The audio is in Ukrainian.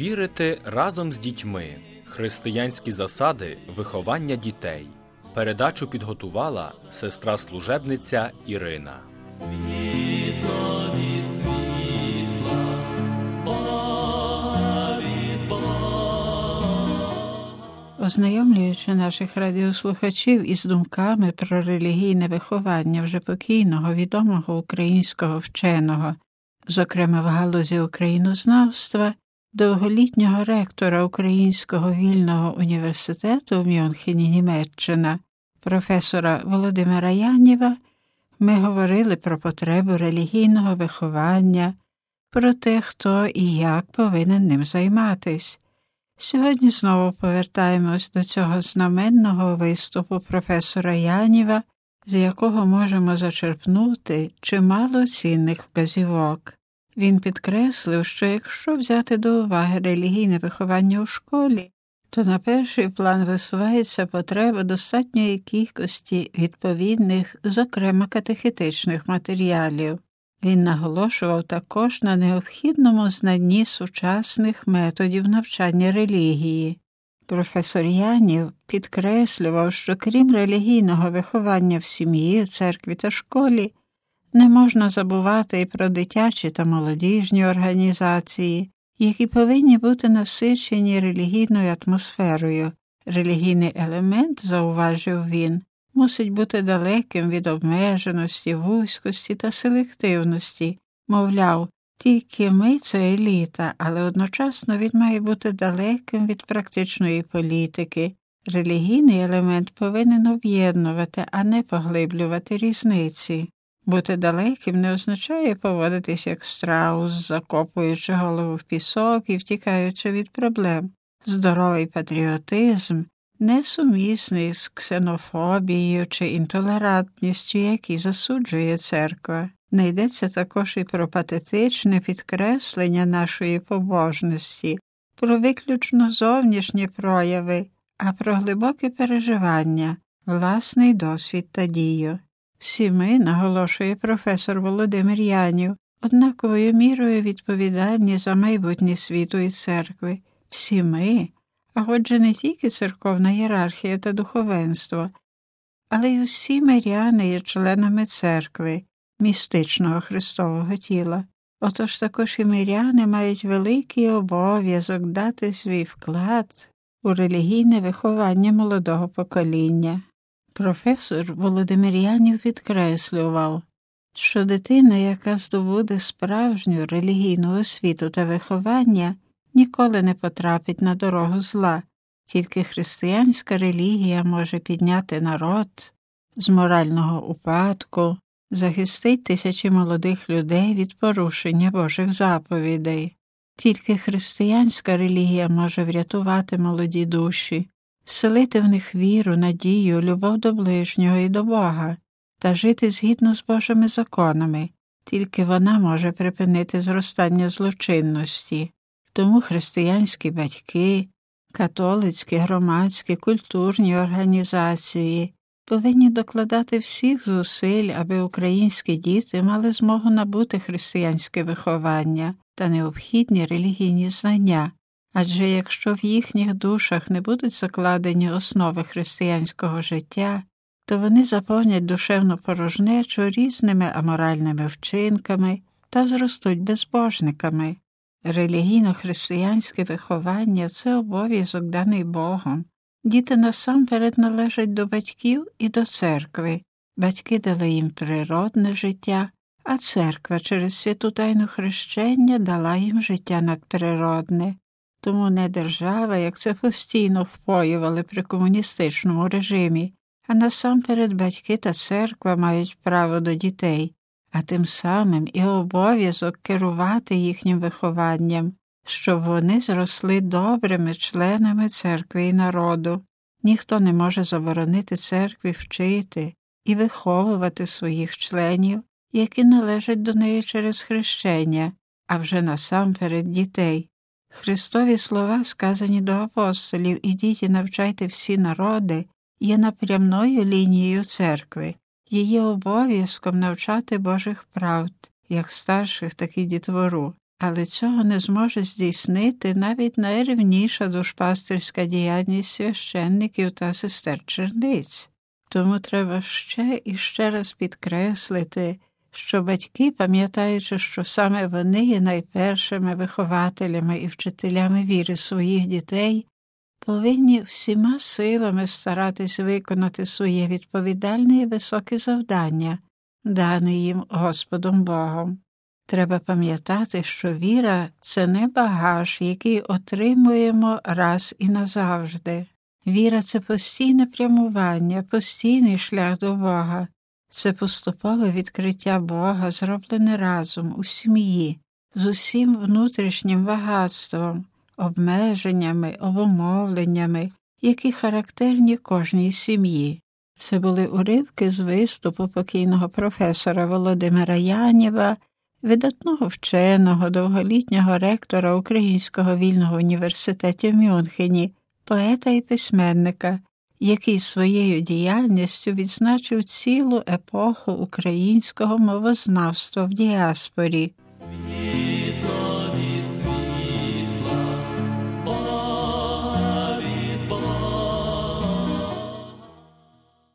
Вірити разом з дітьми. Християнські засади виховання дітей. Передачу підготувала сестра служебниця Ірина. Світло від світла, Бога від Бога. Ознайомлюючи наших радіослухачів із думками про релігійне виховання вже покійного відомого українського вченого, зокрема в галузі українознавства, довголітнього ректора Українського вільного університету в Мюнхені, Німеччина, професора Володимира Яніва, ми говорили про потребу релігійного виховання, про те, хто і як повинен ним займатись. Сьогодні знову повертаємось до цього знаменного виступу професора Яніва, з якого можемо зачерпнути чимало цінних вказівок. Він підкреслив, що якщо взяти до уваги релігійне виховання у школі, то на перший план висувається потреба достатньої кількості відповідних, зокрема катехетичних матеріалів. Він наголошував також на необхідному знанні сучасних методів навчання релігії. Професор Янів підкреслював, що крім релігійного виховання в сім'ї, церкві та школі, не можна забувати і про дитячі та молодіжні організації, які повинні бути насичені релігійною атмосферою. Релігійний елемент, зауважив він, мусить бути далеким від обмеженості, вузькості та селективності. Мовляв, тільки ми це еліта, але одночасно він має бути далеким від практичної політики. Релігійний елемент повинен об'єднувати, а не поглиблювати різниці. Бути далеким не означає поводитись як страус, закопуючи голову в пісок і втікаючи від проблем. Здоровий патріотизм несумісний з ксенофобією чи інтолерантністю, які засуджує церква. Не йдеться також і про патетичне підкреслення нашої побожності, про виключно зовнішні прояви, а про глибоке переживання, власний досвід та дію. Всі ми, наголошує професор Володимир Янів, однаковою мірою відповідальні за майбутнє світу і церкви. Всі ми, а отже, не тільки церковна ієрархія та духовенство, але й усі миряни є членами церкви, містичного Христового тіла. Отож також і миряни мають великий обов'язок дати свій вклад у релігійне виховання молодого покоління. Професор Володимир Янів підкреслював, що дитина, яка здобуде справжню релігійну освіту та виховання, ніколи не потрапить на дорогу зла, тільки християнська релігія може підняти народ з морального упадку, захистить тисячі молодих людей від порушення Божих заповідей. Тільки християнська релігія може врятувати молоді душі, вселити в них віру, надію, любов до ближнього і до Бога та жити згідно з Божими законами, тільки вона може припинити зростання злочинності. Тому християнські батьки, католицькі, громадські, культурні організації повинні докладати всіх зусиль, аби українські діти мали змогу набути християнське виховання та необхідні релігійні знання, адже якщо в їхніх душах не будуть закладені основи християнського життя, то вони заповнять душевну порожнечу різними аморальними вчинками та зростуть безбожниками. Релігійно-християнське виховання це обов'язок даний Богом. Діти насамперед належать до батьків і до церкви. Батьки дали їм природне життя, а церква через святу тайну хрещення дала їм життя надприродне. Тому не держава, як це постійно впоювали при комуністичному режимі, а насамперед батьки та церква мають право до дітей, а тим самим і обов'язок керувати їхнім вихованням, щоб вони зросли добрими членами церкви і народу. Ніхто не може заборонити церкві вчити і виховувати своїх членів, які належать до неї через хрещення, а вже насамперед дітей. Христові слова, сказані до апостолів, ідіть і навчайте всі народи, є напрямною лінією церкви, її обов'язком навчати Божих правд, як старших, так і дітвору. але цього не зможе здійснити навіть найрівніша душпастерська діяльність священників та сестер черниць. Тому треба ще і ще раз підкреслити, що батьки, пам'ятаючи, що саме вони є найпершими вихователями і вчителями віри своїх дітей, повинні всіма силами старатись виконати своє відповідальне і високе завдання, дане їм Господом Богом. Треба пам'ятати, що віра це не багаж, який отримуємо раз і назавжди. Віра це постійне прямування, постійний шлях до Бога, це поступове відкриття Бога, зроблене разом у сім'ї, з усім внутрішнім багатством, обмеженнями, обумовленнями, які характерні кожній сім'ї. Це були уривки з виступу покійного професора Володимира Янєва, видатного вченого, довголітнього ректора Українського вільного університету в Мюнхені, поета і письменника, який своєю діяльністю відзначив цілу епоху українського мовознавства в діаспорі,